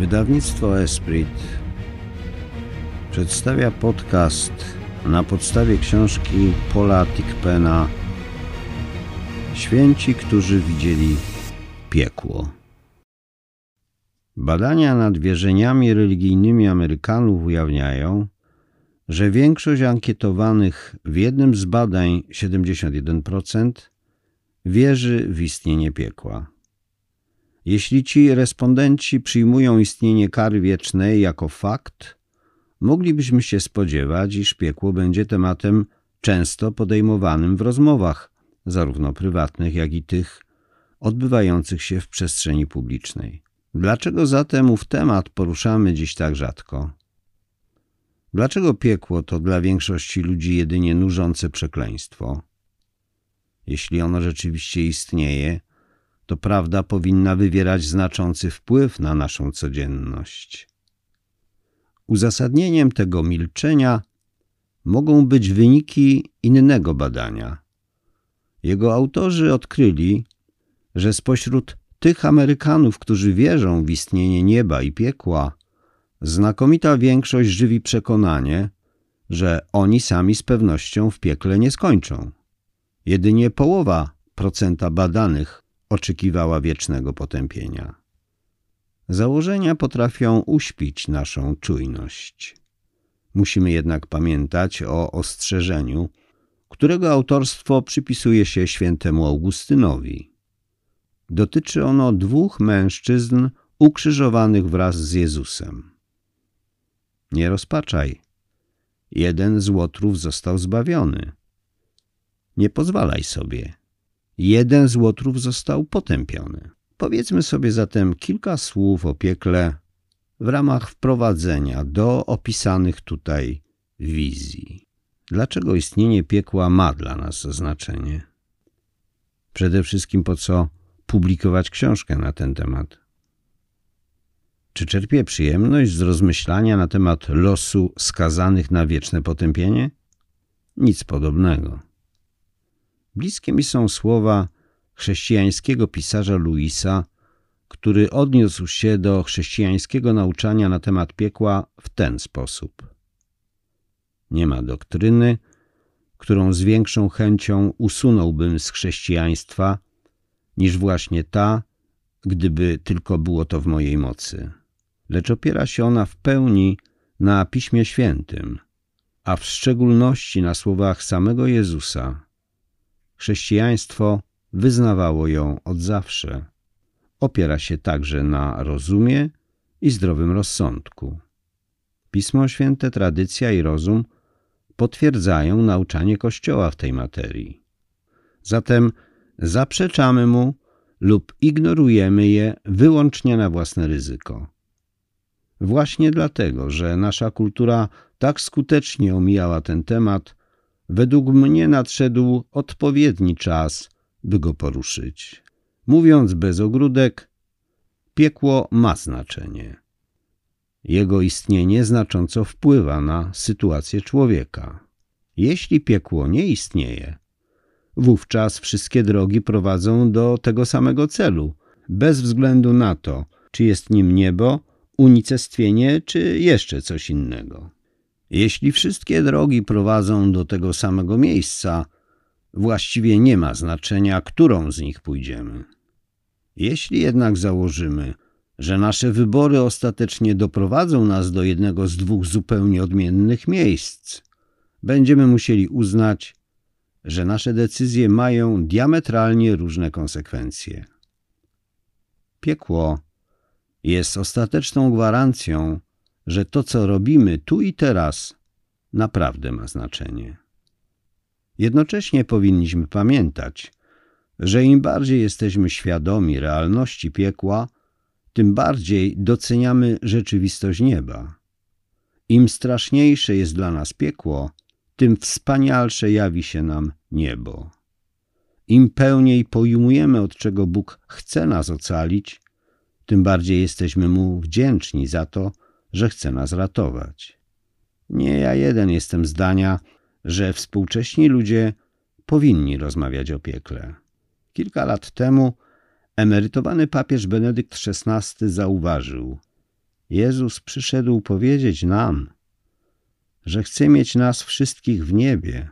Wydawnictwo Esprit przedstawia podcast na podstawie książki Paula Tickpena Święci, którzy widzieli piekło. Badania nad wierzeniami religijnymi Amerykanów ujawniają, że większość ankietowanych w jednym z badań 71% wierzy w istnienie piekła. Jeśli ci respondenci przyjmują istnienie kary wiecznej jako fakt, moglibyśmy się spodziewać, iż piekło będzie tematem często podejmowanym w rozmowach, zarówno prywatnych, jak i tych odbywających się w przestrzeni publicznej. Dlaczego zatem ów temat poruszamy dziś tak rzadko? Dlaczego piekło to dla większości ludzi jedynie nużące przekleństwo? Jeśli ono rzeczywiście istnieje, to prawda powinna wywierać znaczący wpływ na naszą codzienność. Uzasadnieniem tego milczenia mogą być wyniki innego badania. Jego autorzy odkryli, że spośród tych Amerykanów, którzy wierzą w istnienie nieba i piekła, znakomita większość żywi przekonanie, że oni sami z pewnością w piekle nie skończą. Jedynie połowa procenta badanych oczekiwała wiecznego potępienia. Założenia potrafią uśpić naszą czujność. Musimy jednak pamiętać o ostrzeżeniu, którego autorstwo przypisuje się świętemu Augustynowi. Dotyczy ono dwóch mężczyzn ukrzyżowanych wraz z Jezusem. Nie rozpaczaj. Jeden z łotrów został zbawiony. Nie pozwalaj sobie. Jeden z łotrów został potępiony. Powiedzmy sobie zatem kilka słów o piekle w ramach wprowadzenia do opisanych tutaj wizji. Dlaczego istnienie piekła ma dla nas znaczenie? Przede wszystkim po co publikować książkę na ten temat? Czy czerpię przyjemność z rozmyślania na temat losu skazanych na wieczne potępienie? Nic podobnego. Bliskie mi są słowa chrześcijańskiego pisarza Luisa, który odniósł się do chrześcijańskiego nauczania na temat piekła w ten sposób. Nie ma doktryny, którą z większą chęcią usunąłbym z chrześcijaństwa, niż właśnie ta, gdyby tylko było to w mojej mocy. Lecz opiera się ona w pełni na Piśmie Świętym, a w szczególności na słowach samego Jezusa. Chrześcijaństwo wyznawało ją od zawsze. Opiera się także na rozumie i zdrowym rozsądku. Pismo Święte, tradycja i rozum potwierdzają nauczanie Kościoła w tej materii. Zatem zaprzeczamy mu lub ignorujemy je wyłącznie na własne ryzyko. Właśnie dlatego, że nasza kultura tak skutecznie omijała ten temat, według mnie nadszedł odpowiedni czas, by go poruszyć. Mówiąc bez ogródek, piekło ma znaczenie. Jego istnienie znacząco wpływa na sytuację człowieka. Jeśli piekło nie istnieje, wówczas wszystkie drogi prowadzą do tego samego celu, bez względu na to, czy jest nim niebo, unicestwienie, czy jeszcze coś innego. Jeśli wszystkie drogi prowadzą do tego samego miejsca, właściwie nie ma znaczenia, którą z nich pójdziemy. Jeśli jednak założymy, że nasze wybory ostatecznie doprowadzą nas do jednego z dwóch zupełnie odmiennych miejsc, będziemy musieli uznać, że nasze decyzje mają diametralnie różne konsekwencje. Piekło jest ostateczną gwarancją, że to, co robimy tu i teraz, naprawdę ma znaczenie. Jednocześnie powinniśmy pamiętać, że im bardziej jesteśmy świadomi realności piekła, tym bardziej doceniamy rzeczywistość nieba. Im straszniejsze jest dla nas piekło, tym wspanialsze jawi się nam niebo. Im pełniej pojmujemy, od czego Bóg chce nas ocalić, tym bardziej jesteśmy Mu wdzięczni za to, że chce nas ratować. Nie ja jeden jestem zdania, że współcześni ludzie powinni rozmawiać o piekle. Kilka lat temu emerytowany papież Benedykt XVI zauważył Jezus przyszedł powiedzieć nam, że chce mieć nas wszystkich w niebie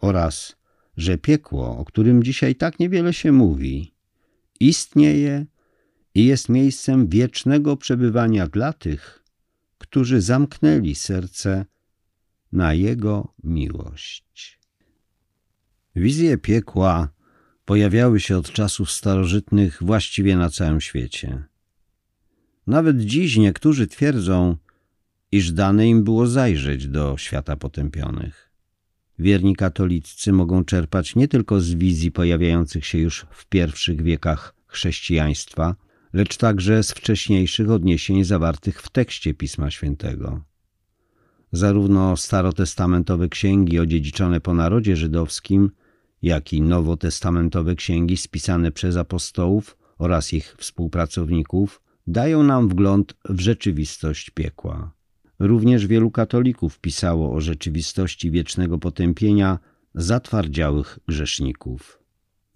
oraz że piekło, o którym dzisiaj tak niewiele się mówi, istnieje i jest miejscem wiecznego przebywania dla tych, którzy zamknęli serce na Jego miłość. Wizje piekła pojawiały się od czasów starożytnych właściwie na całym świecie. Nawet dziś niektórzy twierdzą, iż dane im było zajrzeć do świata potępionych. Wierni katolicy mogą czerpać nie tylko z wizji pojawiających się już w pierwszych wiekach chrześcijaństwa, lecz także z wcześniejszych odniesień zawartych w tekście Pisma Świętego. Zarówno starotestamentowe księgi odziedziczone po narodzie żydowskim, jak i nowotestamentowe księgi spisane przez apostołów oraz ich współpracowników dają nam wgląd w rzeczywistość piekła. Również wielu katolików pisało o rzeczywistości wiecznego potępienia zatwardziałych grzeszników.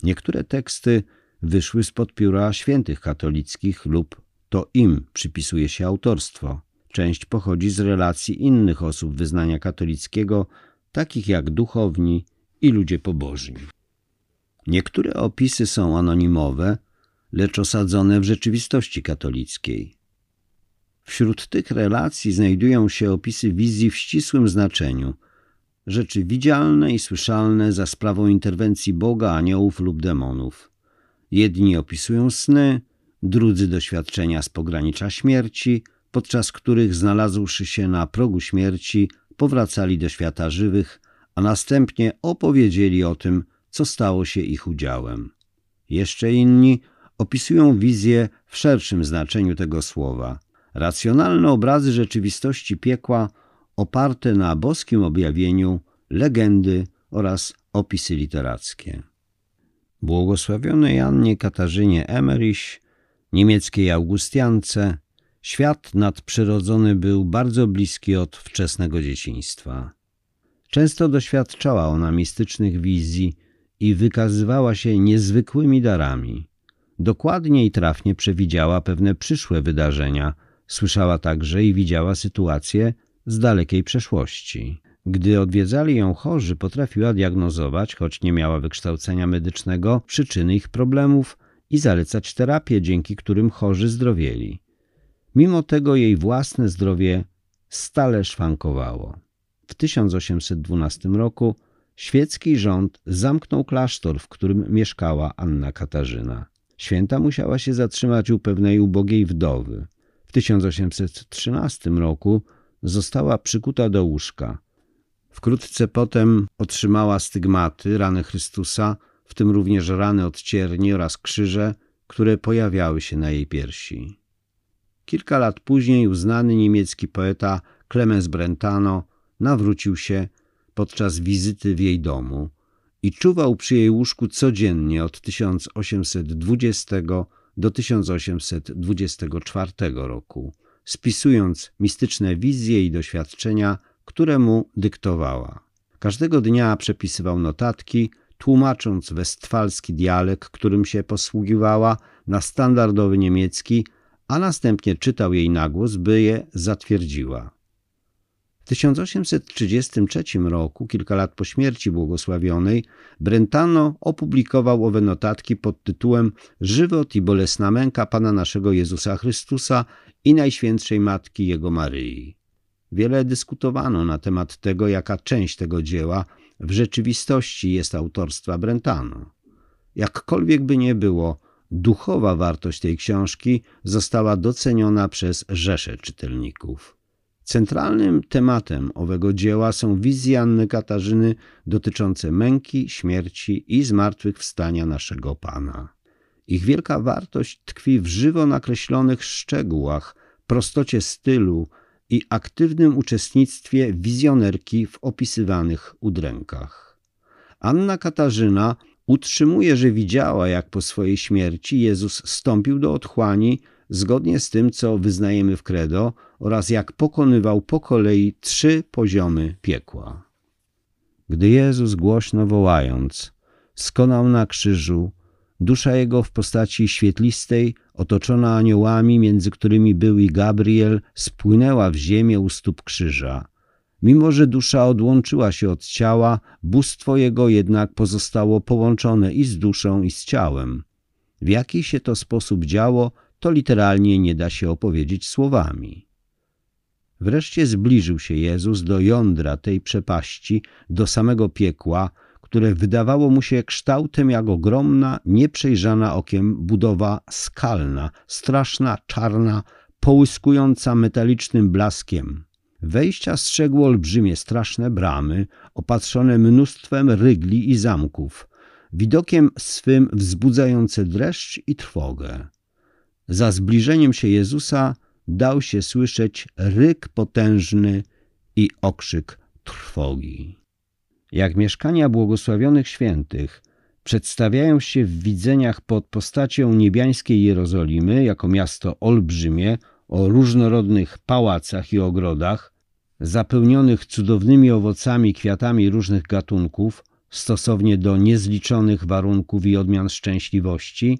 Niektóre teksty wyszły spod pióra świętych katolickich lub to im przypisuje się autorstwo. Część pochodzi z relacji innych osób wyznania katolickiego, takich jak duchowni i ludzie pobożni. Niektóre opisy są anonimowe, lecz osadzone w rzeczywistości katolickiej. Wśród tych relacji znajdują się opisy wizji w ścisłym znaczeniu, rzeczy widzialne i słyszalne za sprawą interwencji Boga, aniołów lub demonów. Jedni opisują sny, drudzy doświadczenia z pogranicza śmierci, podczas których znalazłszy się na progu śmierci, powracali do świata żywych, a następnie opowiedzieli o tym, co stało się ich udziałem. Jeszcze inni opisują wizję w szerszym znaczeniu tego słowa. Racjonalne obrazy rzeczywistości piekła oparte na boskim objawieniu, legendy oraz opisy literackie. Błogosławionej Annie Katarzynie Emerich, niemieckiej Augustiance, świat nadprzyrodzony był bardzo bliski od wczesnego dzieciństwa. Często doświadczała ona mistycznych wizji i wykazywała się niezwykłymi darami. Dokładnie i trafnie przewidziała pewne przyszłe wydarzenia, słyszała także i widziała sytuacje z dalekiej przeszłości. Gdy odwiedzali ją chorzy, potrafiła diagnozować, choć nie miała wykształcenia medycznego, przyczyny ich problemów i zalecać terapię, dzięki którym chorzy zdrowieli. Mimo tego jej własne zdrowie stale szwankowało. W 1812 roku świecki rząd zamknął klasztor, w którym mieszkała Anna Katarzyna. Święta musiała się zatrzymać u pewnej ubogiej wdowy. W 1813 roku została przykuta do łóżka. Wkrótce potem otrzymała stygmaty, rany Chrystusa, w tym również rany od cierni oraz krzyże, które pojawiały się na jej piersi. Kilka lat później uznany niemiecki poeta Clemens Brentano nawrócił się podczas wizyty w jej domu i czuwał przy jej łóżku codziennie od 1820 do 1824 roku, spisując mistyczne wizje i doświadczenia, które mu dyktowała. Każdego dnia przepisywał notatki, tłumacząc westfalski dialekt, którym się posługiwała, na standardowy niemiecki, a następnie czytał jej na głos, by je zatwierdziła. W 1833 roku, kilka lat po śmierci błogosławionej, Brentano opublikował owe notatki pod tytułem Żywot i bolesna męka Pana naszego Jezusa Chrystusa i Najświętszej Matki Jego Maryi. Wiele dyskutowano na temat tego, jaka część tego dzieła w rzeczywistości jest autorstwa Brentano. Jakkolwiek by nie było, duchowa wartość tej książki została doceniona przez rzesze czytelników. Centralnym tematem owego dzieła są wizje Anny Katarzyny dotyczące męki, śmierci i zmartwychwstania naszego Pana. Ich wielka wartość tkwi w żywo nakreślonych szczegółach, prostocie stylu i aktywnym uczestnictwie wizjonerki w opisywanych udrękach. Anna Katarzyna utrzymuje, że widziała, jak po swojej śmierci Jezus stąpił do otchłani zgodnie z tym, co wyznajemy w credo oraz jak pokonywał po kolei trzy poziomy piekła. Gdy Jezus głośno wołając, skonał na krzyżu, Dusza jego w postaci świetlistej, otoczona aniołami, między którymi był i Gabriel, spłynęła w ziemię u stóp krzyża. Mimo, że dusza odłączyła się od ciała, bóstwo jego jednak pozostało połączone i z duszą, i z ciałem. W jaki się to sposób działo, to literalnie nie da się opowiedzieć słowami. Wreszcie zbliżył się Jezus do jądra tej przepaści, do samego piekła, które wydawało mu się kształtem jak ogromna, nieprzejrzana okiem budowa skalna, straszna, czarna, połyskująca metalicznym blaskiem. Wejścia strzegło olbrzymie, straszne bramy, opatrzone mnóstwem rygli i zamków, widokiem swym wzbudzające dreszcz i trwogę. Za zbliżeniem się Jezusa dał się słyszeć ryk potężny i okrzyk trwogi. Jak mieszkania błogosławionych świętych przedstawiają się w widzeniach pod postacią niebiańskiej Jerozolimy jako miasto olbrzymie o różnorodnych pałacach i ogrodach, zapełnionych cudownymi owocami kwiatami różnych gatunków, stosownie do niezliczonych warunków i odmian szczęśliwości,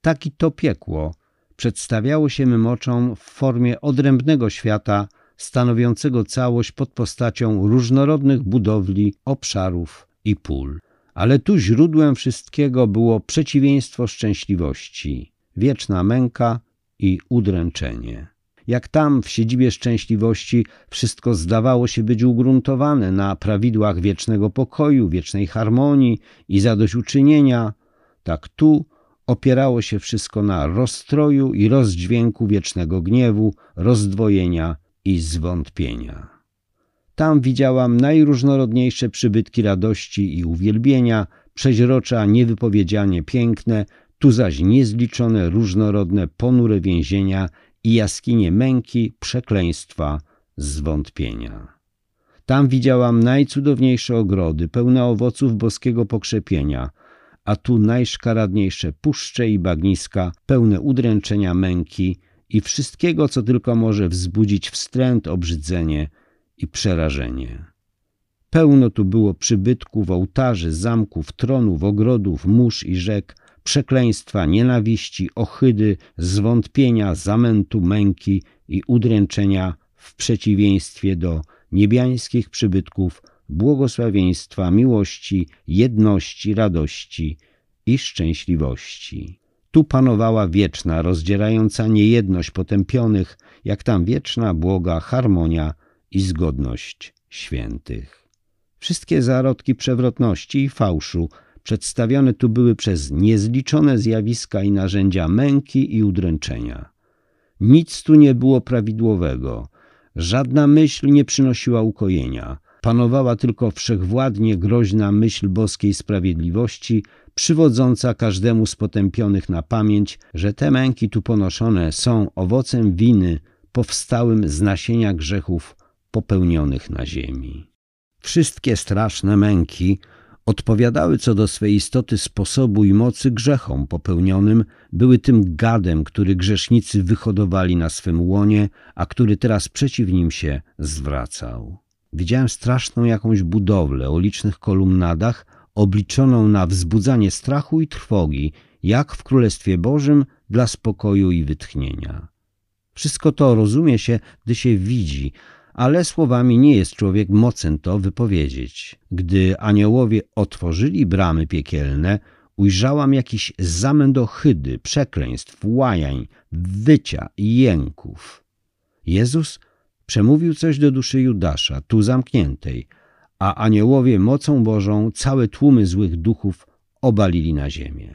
taki to piekło przedstawiało się mym oczom w formie odrębnego świata, stanowiącego całość pod postacią różnorodnych budowli, obszarów i pól. Ale tu źródłem wszystkiego było przeciwieństwo szczęśliwości, wieczna męka i udręczenie. Jak tam w siedzibie szczęśliwości wszystko zdawało się być ugruntowane na prawidłach wiecznego pokoju, wiecznej harmonii i zadośćuczynienia, tak tu opierało się wszystko na rozstroju i rozdźwięku wiecznego gniewu, rozdwojenia i zwątpienia. Tam widziałam najróżnorodniejsze przybytki radości i uwielbienia, przeźrocza niewypowiedzianie piękne, tu zaś niezliczone różnorodne ponure więzienia i jaskinie męki, przekleństwa, zwątpienia. Tam widziałam najcudowniejsze ogrody, pełne owoców boskiego pokrzepienia, a tu najszkaradniejsze puszcze i bagniska, pełne udręczenia męki i wszystkiego, co tylko może wzbudzić wstręt, obrzydzenie i przerażenie. Pełno tu było przybytków, ołtarzy, zamków, tronów, ogrodów, mórz i rzek, przekleństwa, nienawiści, ohydy, zwątpienia, zamętu, męki i udręczenia w przeciwieństwie do niebiańskich przybytków błogosławieństwa, miłości, jedności, radości i szczęśliwości. Tu panowała wieczna, rozdzierająca niejedność potępionych, jak tam wieczna, błoga harmonia i zgodność świętych. Wszystkie zarodki przewrotności i fałszu przedstawione tu były przez niezliczone zjawiska i narzędzia męki i udręczenia. Nic tu nie było prawidłowego, żadna myśl nie przynosiła ukojenia – panowała tylko wszechwładnie groźna myśl boskiej sprawiedliwości, przywodząca każdemu z potępionych na pamięć, że te męki tu ponoszone są owocem winy powstałym z nasienia grzechów popełnionych na ziemi. Wszystkie straszne męki odpowiadały co do swej istoty sposobu i mocy grzechom popełnionym, były tym gadem, który grzesznicy wyhodowali na swym łonie, a który teraz przeciw nim się zwracał. Widziałem straszną jakąś budowlę o licznych kolumnadach, obliczoną na wzbudzanie strachu i trwogi, jak w Królestwie Bożym dla spokoju i wytchnienia. Wszystko to rozumie się, gdy się widzi, ale słowami nie jest człowiek mocen to wypowiedzieć. Gdy aniołowie otworzyli bramy piekielne, ujrzałam jakiś zamęt ohydy, przekleństw, łajań, wycia i jęków. Jezus przemówił coś do duszy Judasza, tu zamkniętej, a aniołowie mocą Bożą całe tłumy złych duchów obalili na ziemię.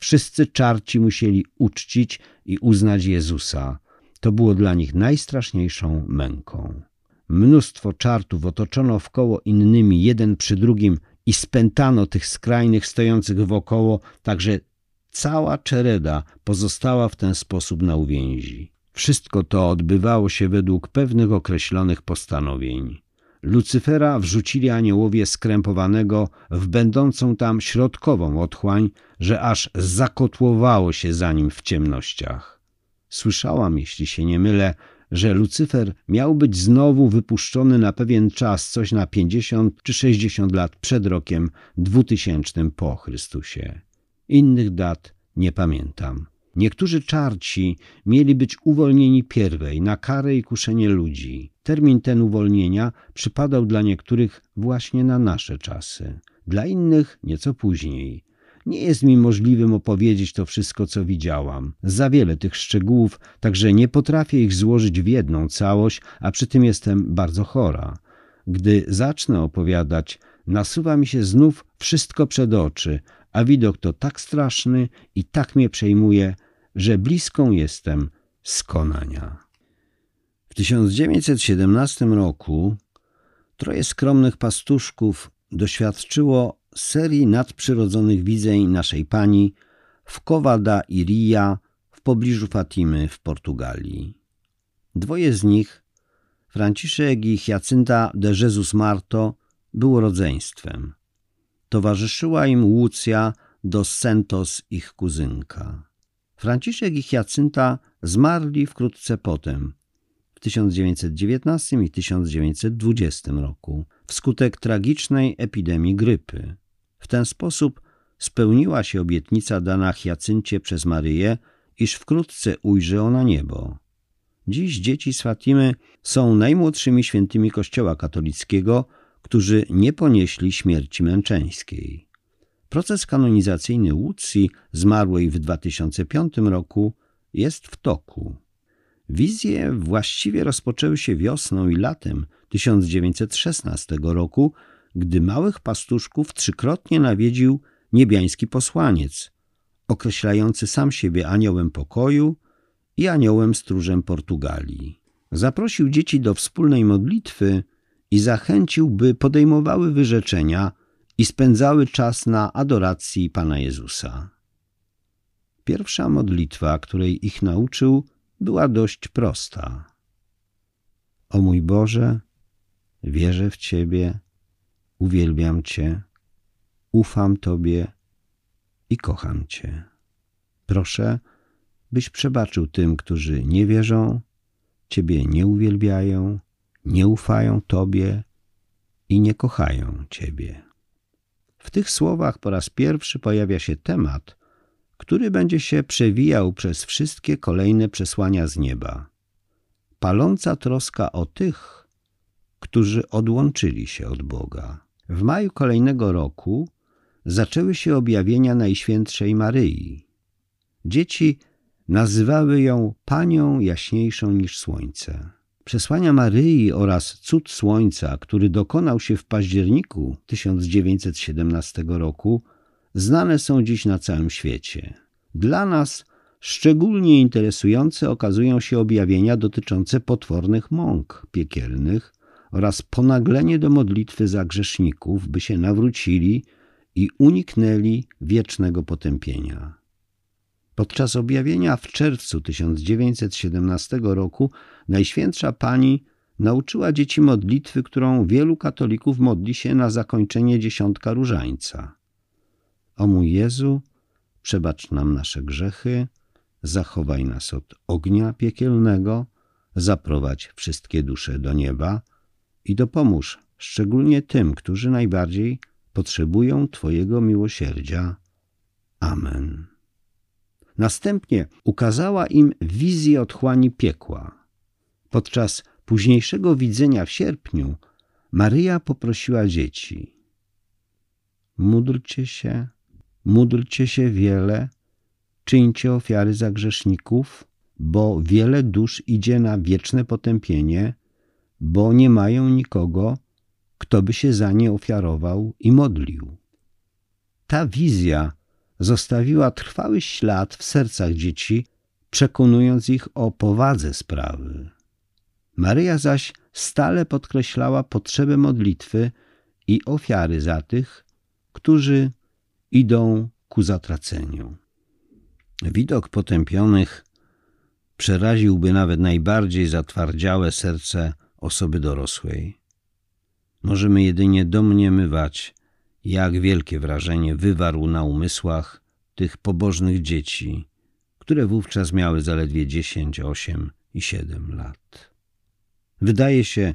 Wszyscy czarci musieli uczcić i uznać Jezusa. To było dla nich najstraszniejszą męką. Mnóstwo czartów otoczono wkoło innymi, jeden przy drugim i spętano tych skrajnych stojących wokoło, tak że cała czereda pozostała w ten sposób na uwięzi. Wszystko to odbywało się według pewnych określonych postanowień. Lucyfera wrzucili aniołowie skrępowanego w będącą tam środkową otchłań, że aż zakotłowało się za nim w ciemnościach. Słyszałam, jeśli się nie mylę, że Lucyfer miał być znowu wypuszczony na pewien czas, coś na pięćdziesiąt czy sześćdziesiąt lat przed rokiem dwutysięcznym po Chrystusie. Innych dat nie pamiętam. Niektórzy czarci mieli być uwolnieni pierwej na karę i kuszenie ludzi. Termin ten uwolnienia przypadał dla niektórych właśnie na nasze czasy, dla innych nieco później. Nie jest mi możliwym opowiedzieć to wszystko, co widziałam. Za wiele tych szczegółów, także nie potrafię ich złożyć w jedną całość, a przy tym jestem bardzo chora. Gdy zacznę opowiadać, nasuwa mi się znów wszystko przed oczy, a widok to tak straszny i tak mnie przejmuje, że bliską jestem skonania. W 1917 roku troje skromnych pastuszków doświadczyło serii nadprzyrodzonych widzeń naszej Pani w Covada Iria w pobliżu Fatimy w Portugalii. Dwoje z nich, Franciszek i Hyacynta de Jesus Marto, było rodzeństwem. Towarzyszyła im Łucja dos Santos, ich kuzynka. Franciszek i Hyacynta zmarli wkrótce potem, w 1919 i 1920 roku, wskutek tragicznej epidemii grypy. W ten sposób spełniła się obietnica dana Hyacyncie przez Maryję, iż wkrótce ujrzy ona niebo. Dziś dzieci z Fatimy są najmłodszymi świętymi Kościoła katolickiego, którzy nie ponieśli śmierci męczeńskiej. Proces kanonizacyjny Łucji, zmarłej w 2005 roku, jest w toku. Wizje właściwie rozpoczęły się wiosną i latem 1916 roku, gdy małych pastuszków trzykrotnie nawiedził niebiański posłaniec, określający sam siebie aniołem pokoju i aniołem stróżem Portugalii. Zaprosił dzieci do wspólnej modlitwy i zachęcił, by podejmowały wyrzeczenia i spędzały czas na adoracji Pana Jezusa. Pierwsza modlitwa, której ich nauczył, była dość prosta. O mój Boże, wierzę w Ciebie, uwielbiam Cię, ufam Tobie i kocham Cię. Proszę, byś przebaczył tym, którzy nie wierzą, Ciebie nie uwielbiają, nie ufają Tobie i nie kochają Ciebie. W tych słowach po raz pierwszy pojawia się temat, który będzie się przewijał przez wszystkie kolejne przesłania z nieba. Paląca troska o tych, którzy odłączyli się od Boga. W maju kolejnego roku zaczęły się objawienia Najświętszej Maryi. Dzieci nazywały ją Panią jaśniejszą niż słońce. Przesłania Maryi oraz cud słońca, który dokonał się w październiku 1917 roku, znane są dziś na całym świecie. Dla nas szczególnie interesujące okazują się objawienia dotyczące potwornych mąk piekielnych oraz ponaglenie do modlitwy za grzeszników, by się nawrócili i uniknęli wiecznego potępienia. Podczas objawienia w czerwcu 1917 roku Najświętsza Pani nauczyła dzieci modlitwy, którą wielu katolików modli się na zakończenie dziesiątka różańca. O mój Jezu, przebacz nam nasze grzechy, zachowaj nas od ognia piekielnego, zaprowadź wszystkie dusze do nieba i dopomóż szczególnie tym, którzy najbardziej potrzebują Twojego miłosierdzia. Amen. Następnie ukazała im wizję otchłani piekła. Podczas późniejszego widzenia w sierpniu Maryja poprosiła dzieci: Módlcie się, módlcie się wiele, czyńcie ofiary za grzeszników, bo wiele dusz idzie na wieczne potępienie, bo nie mają nikogo, kto by się za nie ofiarował i modlił. Ta wizja zostawiła trwały ślad w sercach dzieci, przekonując ich o powadze sprawy. Maryja zaś stale podkreślała potrzebę modlitwy i ofiary za tych, którzy idą ku zatraceniu. Widok potępionych przeraziłby nawet najbardziej zatwardziałe serce osoby dorosłej. Możemy jedynie domniemywać, jak wielkie wrażenie wywarł na umysłach tych pobożnych dzieci, które wówczas miały zaledwie dziesięć, osiem i siedem lat. Wydaje się,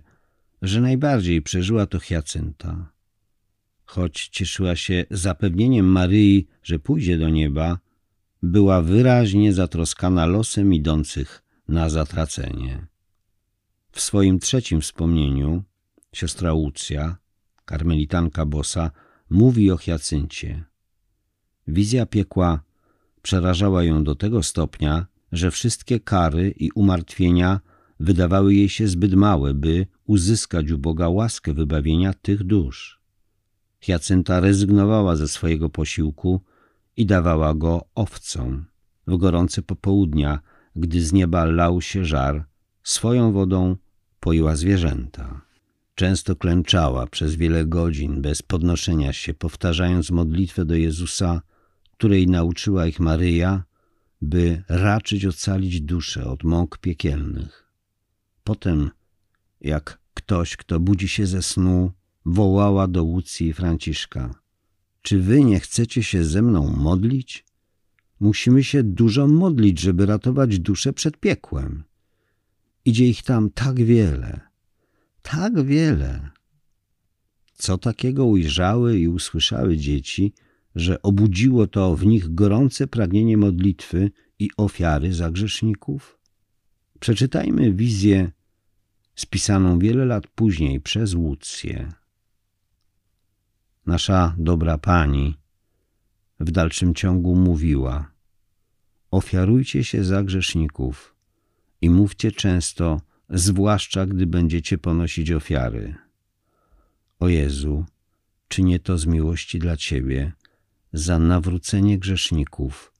że najbardziej przeżyła to Hyacynta. choć cieszyła się zapewnieniem Maryi, że pójdzie do nieba, była wyraźnie zatroskana losem idących na zatracenie. W swoim trzecim wspomnieniu siostra Łucja, karmelitanka Bosa, mówi o Hiacyncie. Wizja piekła przerażała ją do tego stopnia, że wszystkie kary i umartwienia wydawały jej się zbyt małe, by uzyskać u Boga łaskę wybawienia tych dusz. Hiacynta rezygnowała ze swojego posiłku i dawała go owcom. W gorące popołudnia, gdy z nieba lał się żar, swoją wodą poiła zwierzęta. Często klęczała przez wiele godzin bez podnoszenia się, powtarzając modlitwę do Jezusa, której nauczyła ich Maryja, by raczyć ocalić duszę od mąk piekielnych. Potem, jak ktoś, kto budzi się ze snu, wołała do Łucji i Franciszka. Czy wy nie chcecie się ze mną modlić? Musimy się dużo modlić, żeby ratować duszę przed piekłem. Idzie ich tam tak wiele, tak wiele. Co takiego ujrzały i usłyszały dzieci, że obudziło to w nich gorące pragnienie modlitwy i ofiary za grzeszników? Przeczytajmy wizję spisaną wiele lat później przez Łucję. Nasza dobra pani w dalszym ciągu mówiła: Ofiarujcie się za grzeszników i mówcie często, zwłaszcza gdy będziecie ponosić ofiary. O Jezu, czynię to z miłości dla Ciebie, za nawrócenie grzeszników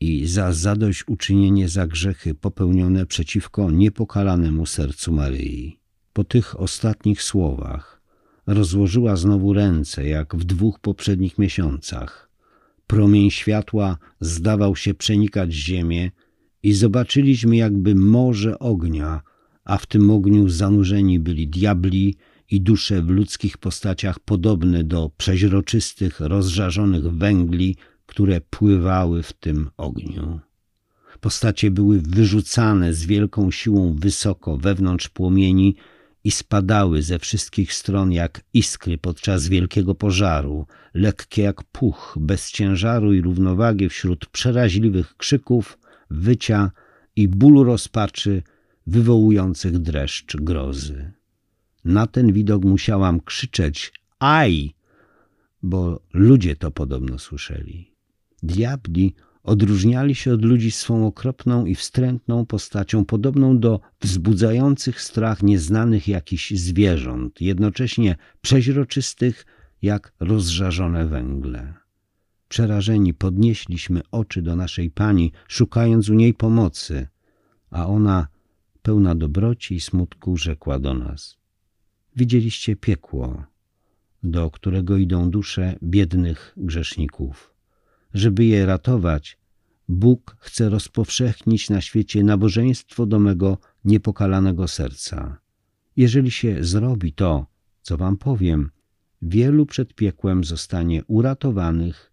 i za zadośćuczynienie za grzechy popełnione przeciwko niepokalanemu sercu Maryi. Po tych ostatnich słowach rozłożyła znowu ręce, jak w dwóch poprzednich miesiącach. Promień światła zdawał się przenikać ziemię i zobaczyliśmy jakby morze ognia, a w tym ogniu zanurzeni byli diabli i dusze w ludzkich postaciach podobne do przeźroczystych, rozżarzonych węgli, które pływały w tym ogniu. Postacie były wyrzucane z wielką siłą wysoko wewnątrz płomieni i spadały ze wszystkich stron jak iskry podczas wielkiego pożaru, lekkie jak puch, bez ciężaru i równowagi wśród przeraźliwych krzyków, wycia i bólu rozpaczy wywołujących dreszcz grozy. Na ten widok musiałam krzyczeć aj, bo ludzie to podobno słyszeli. Diabli odróżniali się od ludzi swą okropną i wstrętną postacią, podobną do wzbudzających strach nieznanych jakichś zwierząt, jednocześnie przeźroczystych jak rozżarzone węgle. Przerażeni podnieśliśmy oczy do naszej pani, szukając u niej pomocy, a ona, pełna dobroci i smutku, rzekła do nas: Widzieliście piekło, do którego idą dusze biednych grzeszników. Żeby je ratować, Bóg chce rozpowszechnić na świecie nabożeństwo do mego niepokalanego serca. Jeżeli się zrobi to, co wam powiem, wielu przed piekłem zostanie uratowanych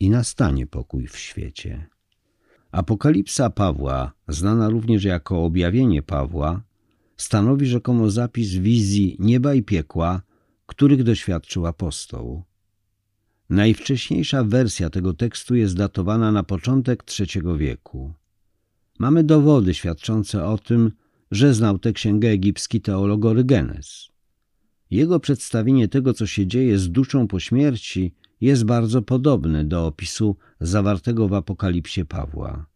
i nastanie pokój w świecie. Apokalipsa Pawła, znana również jako objawienie Pawła, stanowi rzekomo zapis wizji nieba i piekła, których doświadczył apostoł. Najwcześniejsza wersja tego tekstu jest datowana na początek III wieku. Mamy dowody świadczące o tym, że znał tę księgę egipski teolog Orygenes. Jego przedstawienie tego, co się dzieje z duszą po śmierci, jest bardzo podobne do opisu zawartego w Apokalipsie Pawła.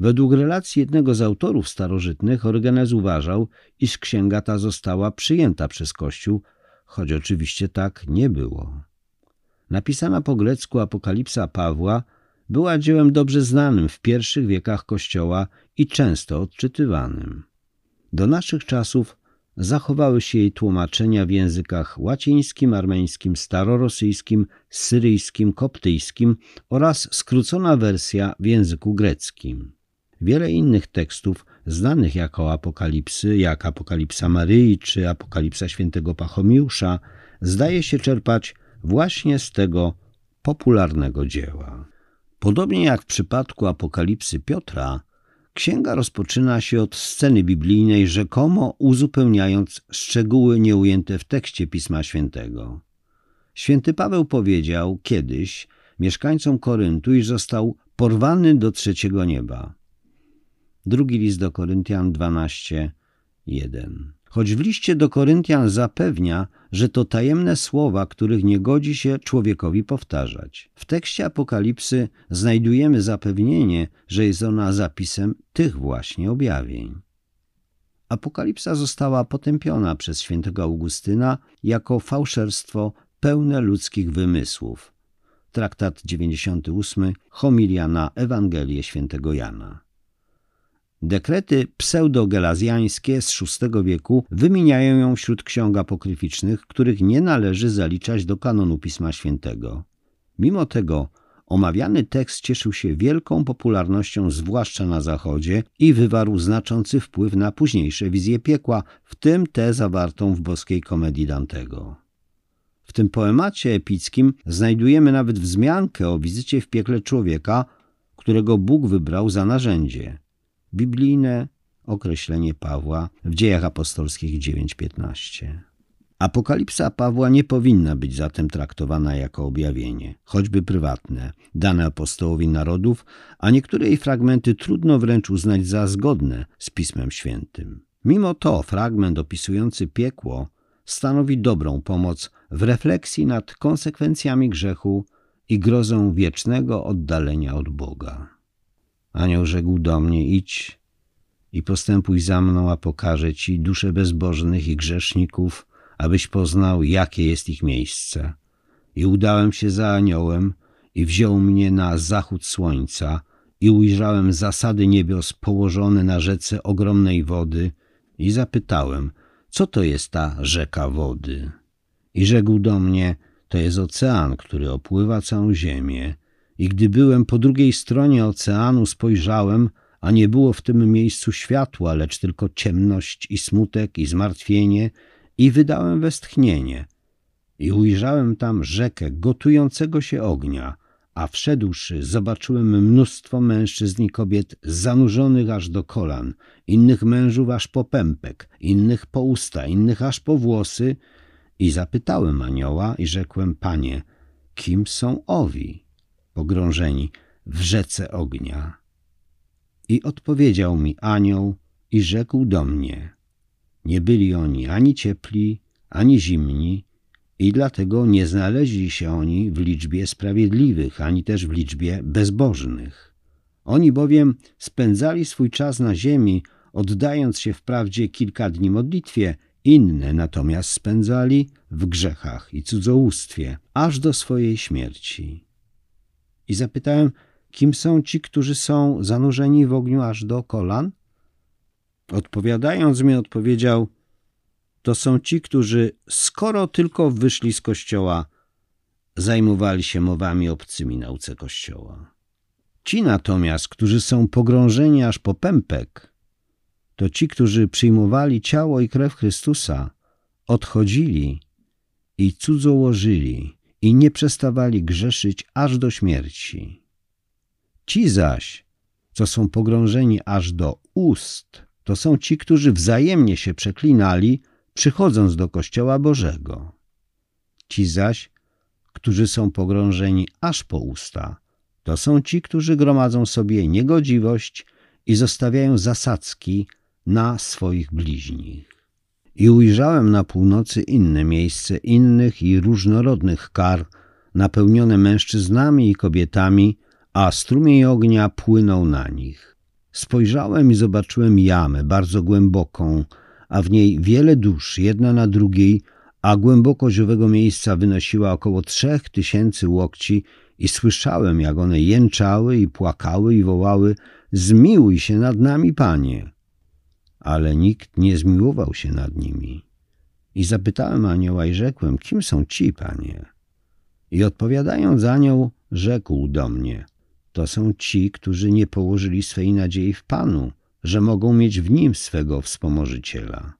Według relacji jednego z autorów starożytnych Orygenes uważał, iż księga ta została przyjęta przez Kościół, choć oczywiście tak nie było. Napisana po grecku Apokalipsa Pawła była dziełem dobrze znanym w pierwszych wiekach Kościoła i często odczytywanym. Do naszych czasów zachowały się jej tłumaczenia w językach łacińskim, armeńskim, starorosyjskim, syryjskim, koptyjskim oraz skrócona wersja w języku greckim. Wiele innych tekstów znanych jako apokalipsy, jak Apokalipsa Maryi czy Apokalipsa świętego Pachomiusza, zdaje się czerpać właśnie z tego popularnego dzieła. Podobnie jak w przypadku Apokalipsy Piotra, księga rozpoczyna się od sceny biblijnej, rzekomo uzupełniając szczegóły nieujęte w tekście Pisma Świętego. Święty Paweł powiedział kiedyś mieszkańcom Koryntu, iż został porwany do trzeciego nieba. Drugi list do Koryntian 12, 1. Choć w liście do Koryntian zapewnia, że to tajemne słowa, których nie godzi się człowiekowi powtarzać. W tekście Apokalipsy znajdujemy zapewnienie, że jest ona zapisem tych właśnie objawień. Apokalipsa została potępiona przez świętego Augustyna jako fałszerstwo pełne ludzkich wymysłów. Traktat 98, homilia na Ewangelię świętego Jana. Dekrety pseudogelazjańskie z VI wieku wymieniają ją wśród ksiąg apokryficznych, których nie należy zaliczać do kanonu Pisma Świętego. Mimo tego omawiany tekst cieszył się wielką popularnością zwłaszcza na Zachodzie i wywarł znaczący wpływ na późniejsze wizje piekła, w tym tę zawartą w boskiej komedii Dantego. W tym poemacie epickim znajdujemy nawet wzmiankę o wizycie w piekle człowieka, którego Bóg wybrał za narzędzie. Biblijne określenie Pawła w dziejach apostolskich 9:15. Apokalipsa Pawła nie powinna być zatem traktowana jako objawienie, choćby prywatne, dane apostołowi narodów, a niektóre jej fragmenty trudno wręcz uznać za zgodne z Pismem Świętym. Mimo to fragment opisujący piekło stanowi dobrą pomoc w refleksji nad konsekwencjami grzechu i grozą wiecznego oddalenia od Boga. Anioł rzekł do mnie: Idź i postępuj za mną, a pokażę ci dusze bezbożnych i grzeszników, abyś poznał, jakie jest ich miejsce. I udałem się za aniołem i wziął mnie na zachód słońca i ujrzałem zasady niebios położone na rzece ogromnej wody i zapytałem, co to jest ta rzeka wody? I rzekł do mnie, to jest ocean, który opływa całą ziemię i gdy byłem po drugiej stronie oceanu, spojrzałem, a nie było w tym miejscu światła, lecz tylko ciemność i smutek i zmartwienie, i wydałem westchnienie. I ujrzałem tam rzekę gotującego się ognia, a wszedłszy zobaczyłem mnóstwo mężczyzn i kobiet zanurzonych aż do kolan, innych mężów aż po pępek, innych po usta, innych aż po włosy, i zapytałem anioła i rzekłem, panie, kim są owi? Pogrążeni w rzece ognia. I odpowiedział mi anioł i rzekł do mnie, nie byli oni ani ciepli, ani zimni, i dlatego nie znaleźli się oni w liczbie sprawiedliwych, ani też w liczbie bezbożnych. Oni bowiem spędzali swój czas na ziemi, oddając się wprawdzie kilka dni modlitwie, inne natomiast spędzali w grzechach i cudzołóstwie, aż do swojej śmierci. I zapytałem, kim są ci, którzy są zanurzeni w ogniu aż do kolan? Odpowiadając mi, odpowiedział, to są ci, którzy skoro tylko wyszli z kościoła, zajmowali się mowami obcymi nauce kościoła. Ci natomiast, którzy są pogrążeni aż po pępek, to ci, którzy przyjmowali ciało i krew Chrystusa, odchodzili i cudzołożyli i nie przestawali grzeszyć aż do śmierci. Ci zaś, co są pogrążeni aż do ust, to są ci, którzy wzajemnie się przeklinali, przychodząc do Kościoła Bożego. Ci zaś, którzy są pogrążeni aż po usta, to są ci, którzy gromadzą sobie niegodziwość i zostawiają zasadzki na swoich bliźnich. I ujrzałem na północy inne miejsce innych i różnorodnych kar, napełnione mężczyznami i kobietami, a strumień ognia płynął na nich. Spojrzałem i zobaczyłem jamę bardzo głęboką, a w niej wiele dusz, jedna na drugiej, a głębokość owego miejsca wynosiła około trzech tysięcy łokci i słyszałem, jak one jęczały i płakały i wołały Zmiłuj się nad nami, Panie! Ale nikt nie zmiłował się nad nimi. I zapytałem anioła i rzekłem, kim są ci, panie? I odpowiadając anioł, rzekł do mnie, to są ci, którzy nie położyli swej nadziei w Panu, że mogą mieć w Nim swego wspomożyciela.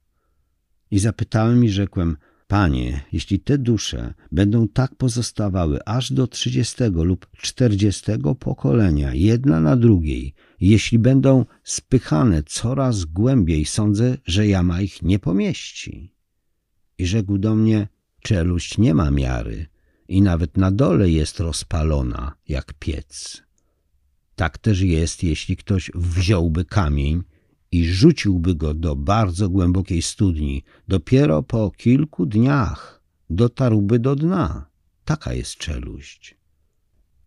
I zapytałem i rzekłem, Panie, jeśli te dusze będą tak pozostawały aż do trzydziestego lub czterdziestego pokolenia, jedna na drugiej, jeśli będą spychane coraz głębiej, sądzę, że jama ich nie pomieści. I rzekł do mnie, czeluść nie ma miary i nawet na dole jest rozpalona jak piec. Tak też jest, jeśli ktoś wziąłby kamień i rzuciłby go do bardzo głębokiej studni. Dopiero po kilku dniach dotarłby do dna. Taka jest czeluść.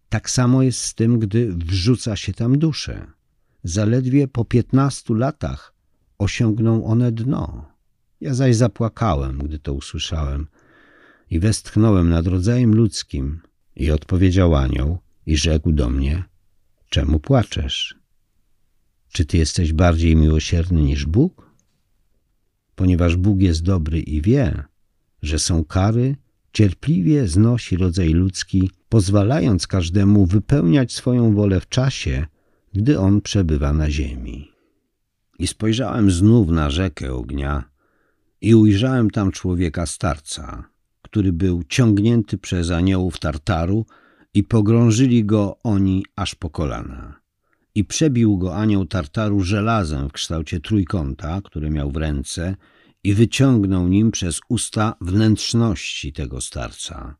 Tak samo jest z tym, gdy wrzuca się tam duszę. Zaledwie po piętnastu latach osiągną one dno. Ja zaś zapłakałem, gdy to usłyszałem i westchnąłem nad rodzajem ludzkim i odpowiedział anioł i rzekł do mnie, czemu płaczesz? Czy ty jesteś bardziej miłosierny niż Bóg? Ponieważ Bóg jest dobry i wie, że są kary, cierpliwie znosi rodzaj ludzki, pozwalając każdemu wypełniać swoją wolę w czasie, gdy on przebywa na ziemi. I spojrzałem znów na rzekę ognia i ujrzałem tam człowieka starca, który był ciągnięty przez aniołów Tartaru i pogrążyli go oni aż po kolana. I przebił go anioł Tartaru żelazem w kształcie trójkąta, które miał w ręce i wyciągnął nim przez usta wnętrzności tego starca.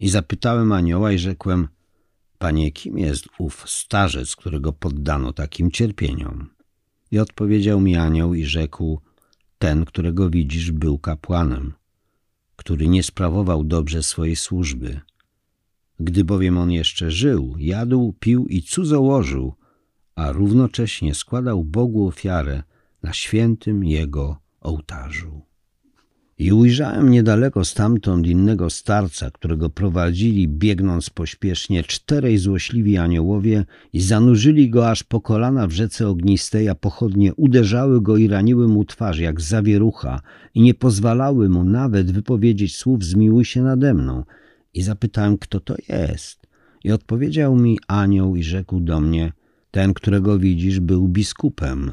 I zapytałem anioła i rzekłem, Panie, kim jest ów starzec, którego poddano takim cierpieniom? I odpowiedział mi anioł i rzekł, ten, którego widzisz, był kapłanem, który nie sprawował dobrze swojej służby. Gdy bowiem on jeszcze żył, jadł, pił i cudzołożył, a równocześnie składał Bogu ofiarę na świętym Jego ołtarzu. I ujrzałem niedaleko stamtąd innego starca, którego prowadzili, biegnąc pośpiesznie, czterej złośliwi aniołowie i zanurzyli go aż po kolana w rzece ognistej, a pochodnie uderzały go i raniły mu twarz jak zawierucha i nie pozwalały mu nawet wypowiedzieć słów zmiłuj się nade mną. I zapytałem, kto to jest. I odpowiedział mi anioł i rzekł do mnie, ten, którego widzisz, był biskupem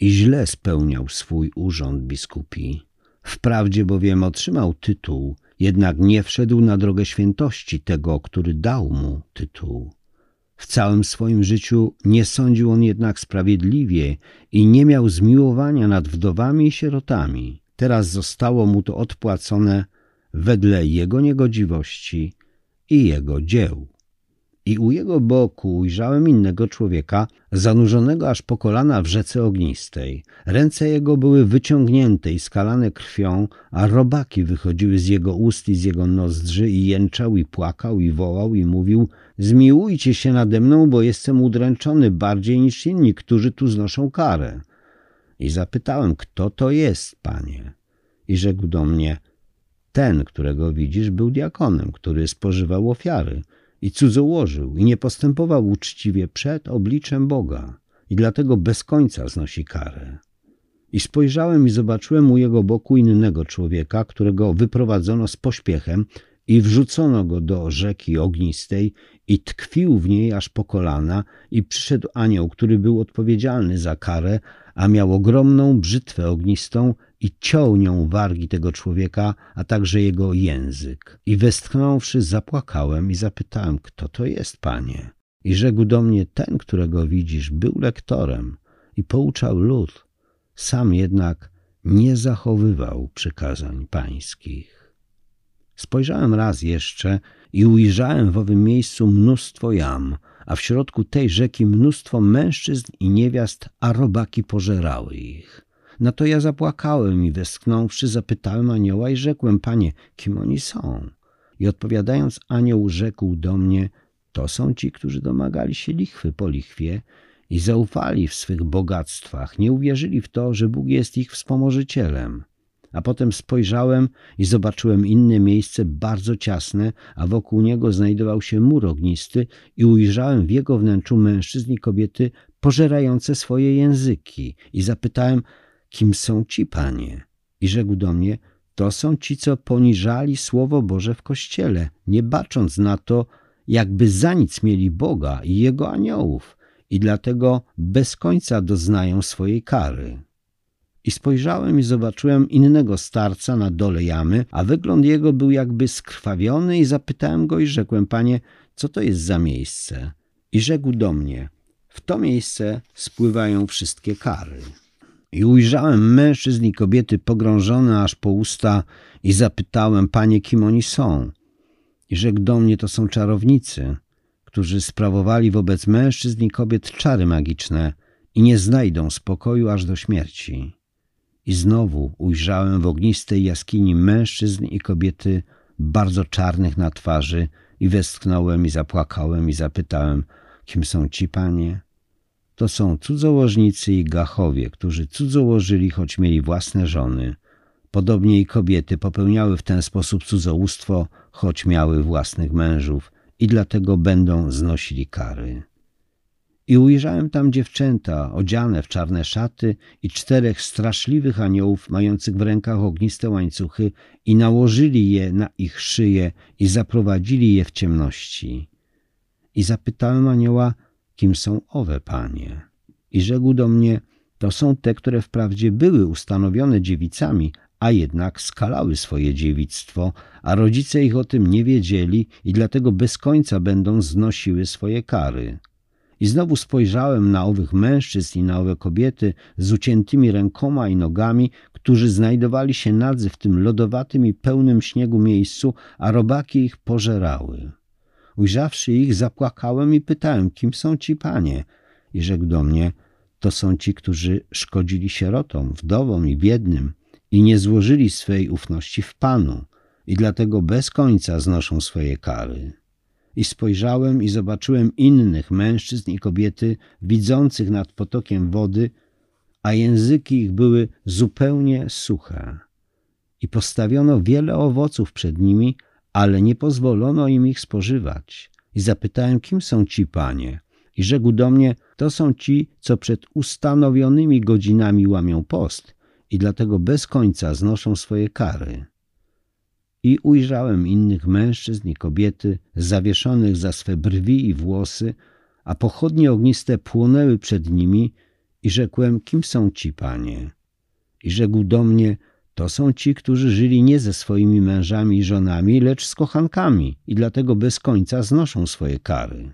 i źle spełniał swój urząd biskupi. Wprawdzie bowiem otrzymał tytuł, jednak nie wszedł na drogę świętości tego, który dał mu tytuł. W całym swoim życiu nie sądził on jednak sprawiedliwie i nie miał zmiłowania nad wdowami i sierotami. Teraz zostało mu to odpłacone wedle jego niegodziwości i jego dzieł i u jego boku ujrzałem innego człowieka, zanurzonego aż po kolana w rzece ognistej. Ręce jego były wyciągnięte i skalane krwią, a robaki wychodziły z jego ust i z jego nozdrzy i jęczał i płakał i wołał i mówił zmiłujcie się nade mną, bo jestem udręczony bardziej niż inni, którzy tu znoszą karę. I zapytałem, kto to jest, panie? I rzekł do mnie, ten, którego widzisz, był diakonem, który spożywał ofiary – i cudzołożył i nie postępował uczciwie przed obliczem Boga i dlatego bez końca znosi karę. I spojrzałem i zobaczyłem u jego boku innego człowieka, którego wyprowadzono z pośpiechem i wrzucono go do rzeki ognistej i tkwił w niej aż po kolana i przyszedł anioł, który był odpowiedzialny za karę, a miał ogromną brzytwę ognistą i ciął nią wargi tego człowieka, a także jego język. I westchnąwszy zapłakałem i zapytałem, kto to jest, panie? I rzekł do mnie, ten, którego widzisz, był lektorem i pouczał lud, sam jednak nie zachowywał przykazań pańskich. Spojrzałem raz jeszcze i ujrzałem w owym miejscu mnóstwo jam, a w środku tej rzeki mnóstwo mężczyzn i niewiast, a robaki pożerały ich. Na to ja zapłakałem i westchnąwszy zapytałem anioła i rzekłem, panie, kim oni są? I odpowiadając anioł rzekł do mnie, to są ci, którzy domagali się lichwy po lichwie i zaufali w swych bogactwach, nie uwierzyli w to, że Bóg jest ich wspomożycielem. A potem spojrzałem i zobaczyłem inne miejsce bardzo ciasne, a wokół niego znajdował się mur ognisty i ujrzałem w jego wnętrzu mężczyzn i kobiety pożerające swoje języki. I zapytałem, kim są ci, panie? I rzekł do mnie, to są ci, co poniżali Słowo Boże w Kościele, nie bacząc na to, jakby za nic mieli Boga i Jego aniołów i dlatego bez końca doznają swojej kary. I spojrzałem i zobaczyłem innego starca na dole jamy, a wygląd jego był jakby skrwawiony i zapytałem go i rzekłem, panie, co to jest za miejsce? I rzekł do mnie, w to miejsce spływają wszystkie kary. I ujrzałem mężczyzn i kobiety pogrążone aż po usta i zapytałem, panie, kim oni są? I rzekł do mnie, to są czarownicy, którzy sprawowali wobec mężczyzn i kobiet czary magiczne i nie znajdą spokoju aż do śmierci. I znowu ujrzałem w ognistej jaskini mężczyzn i kobiety bardzo czarnych na twarzy i westchnąłem i zapłakałem i zapytałem, kim są ci panie? To są cudzołożnicy i gachowie, którzy cudzołożyli, choć mieli własne żony. Podobnie i kobiety popełniały w ten sposób cudzołóstwo, choć miały własnych mężów i dlatego będą znosili kary. I ujrzałem tam dziewczęta odziane w czarne szaty i czterech straszliwych aniołów mających w rękach ogniste łańcuchy i nałożyli je na ich szyje i zaprowadzili je w ciemności. I zapytałem anioła, kim są owe panie? I rzekł do mnie, to są te, które wprawdzie były ustanowione dziewicami, a jednak skalały swoje dziewictwo, a rodzice ich o tym nie wiedzieli i dlatego bez końca będą znosiły swoje kary. I znowu spojrzałem na owych mężczyzn i na owe kobiety z uciętymi rękoma i nogami, którzy znajdowali się nadzy w tym lodowatym i pełnym śniegu miejscu, a robaki ich pożerały. Ujrzawszy ich, zapłakałem i pytałem, kim są ci panie? I rzekł do mnie, to są ci, którzy szkodzili sierotom, wdowom i biednym i nie złożyli swej ufności w Panu i dlatego bez końca znoszą swoje kary. I spojrzałem i zobaczyłem innych mężczyzn i kobiety widzących nad potokiem wody, a języki ich były zupełnie suche. I postawiono wiele owoców przed nimi, ale nie pozwolono im ich spożywać. I zapytałem, kim są ci panie? I rzekł do mnie, to są ci, co przed ustanowionymi godzinami łamią post i dlatego bez końca znoszą swoje kary. I ujrzałem innych mężczyzn i kobiety zawieszonych za swe brwi i włosy, a pochodnie ogniste płonęły przed nimi i rzekłem, kim są ci, panie? I rzekł do mnie, to są ci, którzy żyli nie ze swoimi mężami i żonami, lecz z kochankami i dlatego bez końca znoszą swoje kary.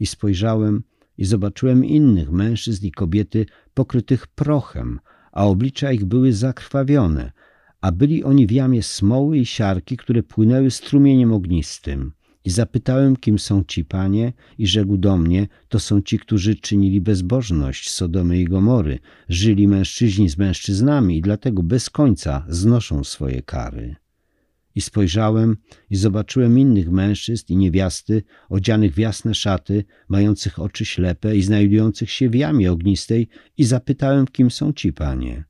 I spojrzałem i zobaczyłem innych mężczyzn i kobiety pokrytych prochem, a oblicza ich były zakrwawione, a byli oni w jamie smoły i siarki, które płynęły strumieniem ognistym. I zapytałem, kim są ci panie, i rzekł do mnie, to są ci, którzy czynili bezbożność Sodomy i Gomory, żyli mężczyźni z mężczyznami i dlatego bez końca znoszą swoje kary. I spojrzałem i zobaczyłem innych mężczyzn i niewiasty, odzianych w jasne szaty, mających oczy ślepe i znajdujących się w jamie ognistej i zapytałem, kim są ci panie.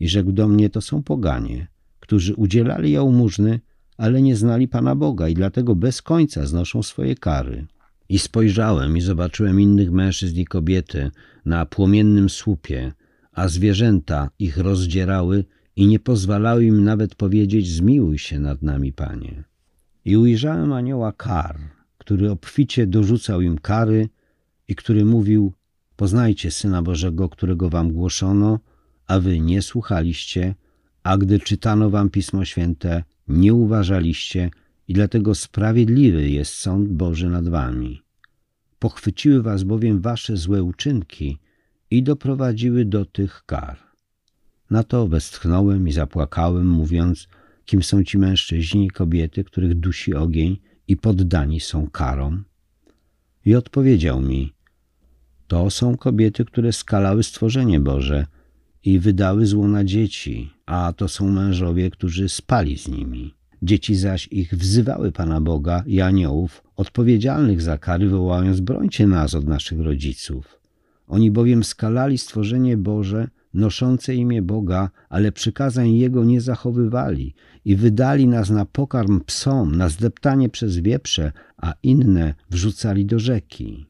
I rzekł do mnie, to są poganie, którzy udzielali jałmużny, ale nie znali Pana Boga i dlatego bez końca znoszą swoje kary. I spojrzałem i zobaczyłem innych mężczyzn i kobiety na płomiennym słupie, a zwierzęta ich rozdzierały i nie pozwalały im nawet powiedzieć zmiłuj się nad nami, Panie. I ujrzałem anioła kar, który obficie dorzucał im kary i który mówił poznajcie Syna Bożego, którego wam głoszono, a wy nie słuchaliście, a gdy czytano wam Pismo Święte, nie uważaliście i dlatego sprawiedliwy jest sąd Boży nad wami. Pochwyciły was bowiem wasze złe uczynki i doprowadziły do tych kar. Na to westchnąłem i zapłakałem, mówiąc, kim są ci mężczyźni i kobiety, których dusi ogień i poddani są karom. I odpowiedział mi, to są kobiety, które skalały stworzenie Boże i wydały zło na dzieci, a to są mężowie, którzy spali z nimi. Dzieci zaś ich wzywały Pana Boga i aniołów, odpowiedzialnych za kary, wołając: Brońcie nas od naszych rodziców. Oni bowiem skalali stworzenie Boże noszące imię Boga, ale przykazań Jego nie zachowywali i wydali nas na pokarm psom, na zdeptanie przez wieprze, a inne wrzucali do rzeki.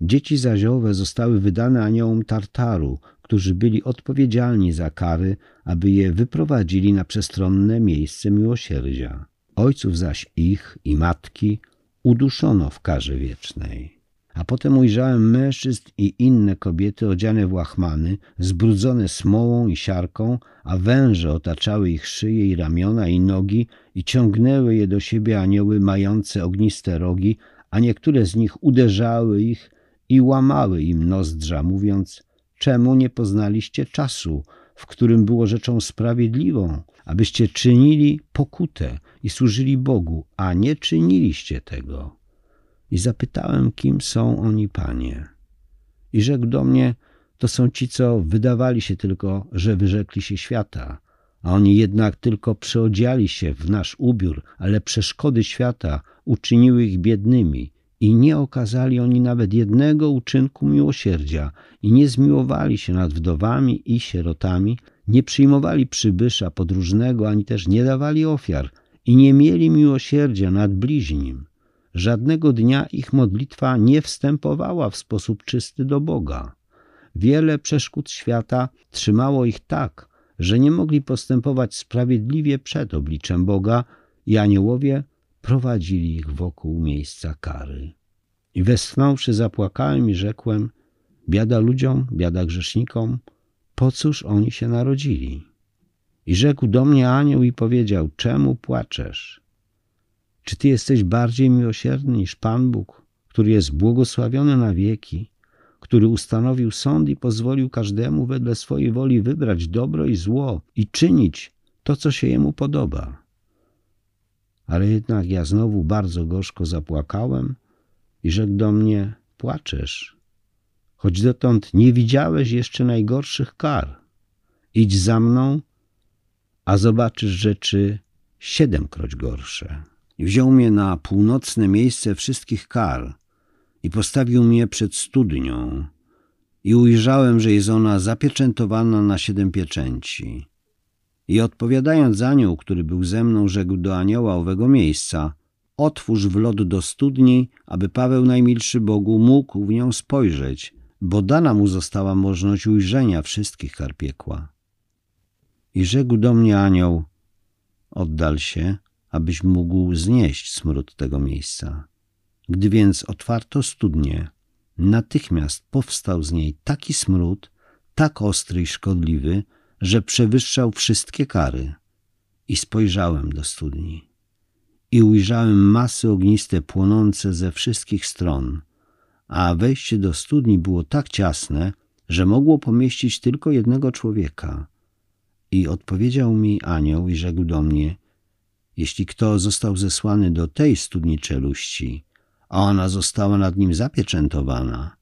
Dzieci zaziowe zostały wydane aniołom Tartaru, którzy byli odpowiedzialni za kary, aby je wyprowadzili na przestronne miejsce miłosierdzia. Ojców zaś ich i matki uduszono w karze wiecznej. A potem ujrzałem mężczyzn i inne kobiety odziane w łachmany, zbrudzone smołą i siarką, a węże otaczały ich szyje i ramiona i nogi i ciągnęły je do siebie anioły mające ogniste rogi, a niektóre z nich uderzały ich i łamały im nozdrza, mówiąc – czemu nie poznaliście czasu, w którym było rzeczą sprawiedliwą, abyście czynili pokutę i służyli Bogu, a nie czyniliście tego. I zapytałem, kim są oni, panie. I rzekł do mnie, to są ci, co wydawali się tylko, że wyrzekli się świata, a oni jednak tylko przeodziali się w nasz ubiór, ale przeszkody świata uczyniły ich biednymi i nie okazali oni nawet jednego uczynku miłosierdzia i nie zmiłowali się nad wdowami i sierotami, nie przyjmowali przybysza podróżnego, ani też nie dawali ofiar i nie mieli miłosierdzia nad bliźnim. Żadnego dnia ich modlitwa nie wstępowała w sposób czysty do Boga. Wiele przeszkód świata trzymało ich tak, że nie mogli postępować sprawiedliwie przed obliczem Boga i aniołowie prowadzili ich wokół miejsca kary. I westchnąwszy zapłakałem i rzekłem, biada ludziom, biada grzesznikom, po cóż oni się narodzili? I rzekł do mnie anioł i powiedział, czemu płaczesz? Czy ty jesteś bardziej miłosierny niż Pan Bóg, który jest błogosławiony na wieki, który ustanowił sąd i pozwolił każdemu wedle swojej woli wybrać dobro i zło i czynić to, co się jemu podoba? Ale jednak ja znowu bardzo gorzko zapłakałem i rzekł do mnie, płaczesz, choć dotąd nie widziałeś jeszcze najgorszych kar. Idź za mną, a zobaczysz rzeczy siedemkroć gorsze. Wziął mnie na północne miejsce wszystkich kar i postawił mnie przed studnią i ujrzałem, że jest ona zapieczętowana na siedem pieczęci. I odpowiadając anioł, który był ze mną, rzekł do anioła owego miejsca, otwórz wlot do studni, aby Paweł najmilszy Bogu mógł w nią spojrzeć, bo dana mu została możliwość ujrzenia wszystkich kar piekła. I rzekł do mnie anioł, oddal się, abyś mógł znieść smród tego miejsca. Gdy więc otwarto studnię, natychmiast powstał z niej taki smród, tak ostry i szkodliwy, że przewyższał wszystkie kary. I spojrzałem do studni. I ujrzałem masy ogniste płonące ze wszystkich stron, a wejście do studni było tak ciasne, że mogło pomieścić tylko jednego człowieka. I odpowiedział mi anioł i rzekł do mnie, jeśli kto został zesłany do tej studni czeluści, a ona została nad nim zapieczętowana,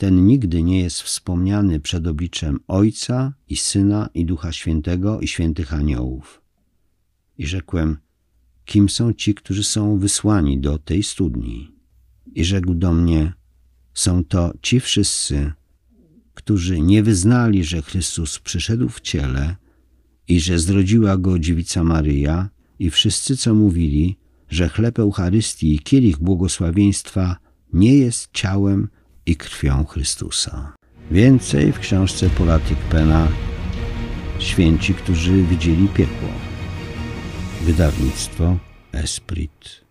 ten nigdy nie jest wspomniany przed obliczem Ojca i Syna i Ducha Świętego i świętych aniołów. I rzekłem, kim są ci, którzy są wysłani do tej studni? I rzekł do mnie, są to ci wszyscy, którzy nie wyznali, że Chrystus przyszedł w ciele i że zrodziła go dziewica Maryja i wszyscy, co mówili, że chleb Eucharystii i kielich błogosławieństwa nie jest ciałem i krwią Chrystusa. Więcej w książce Polatik Pena Święci, którzy widzieli piekło. Wydawnictwo Esprit.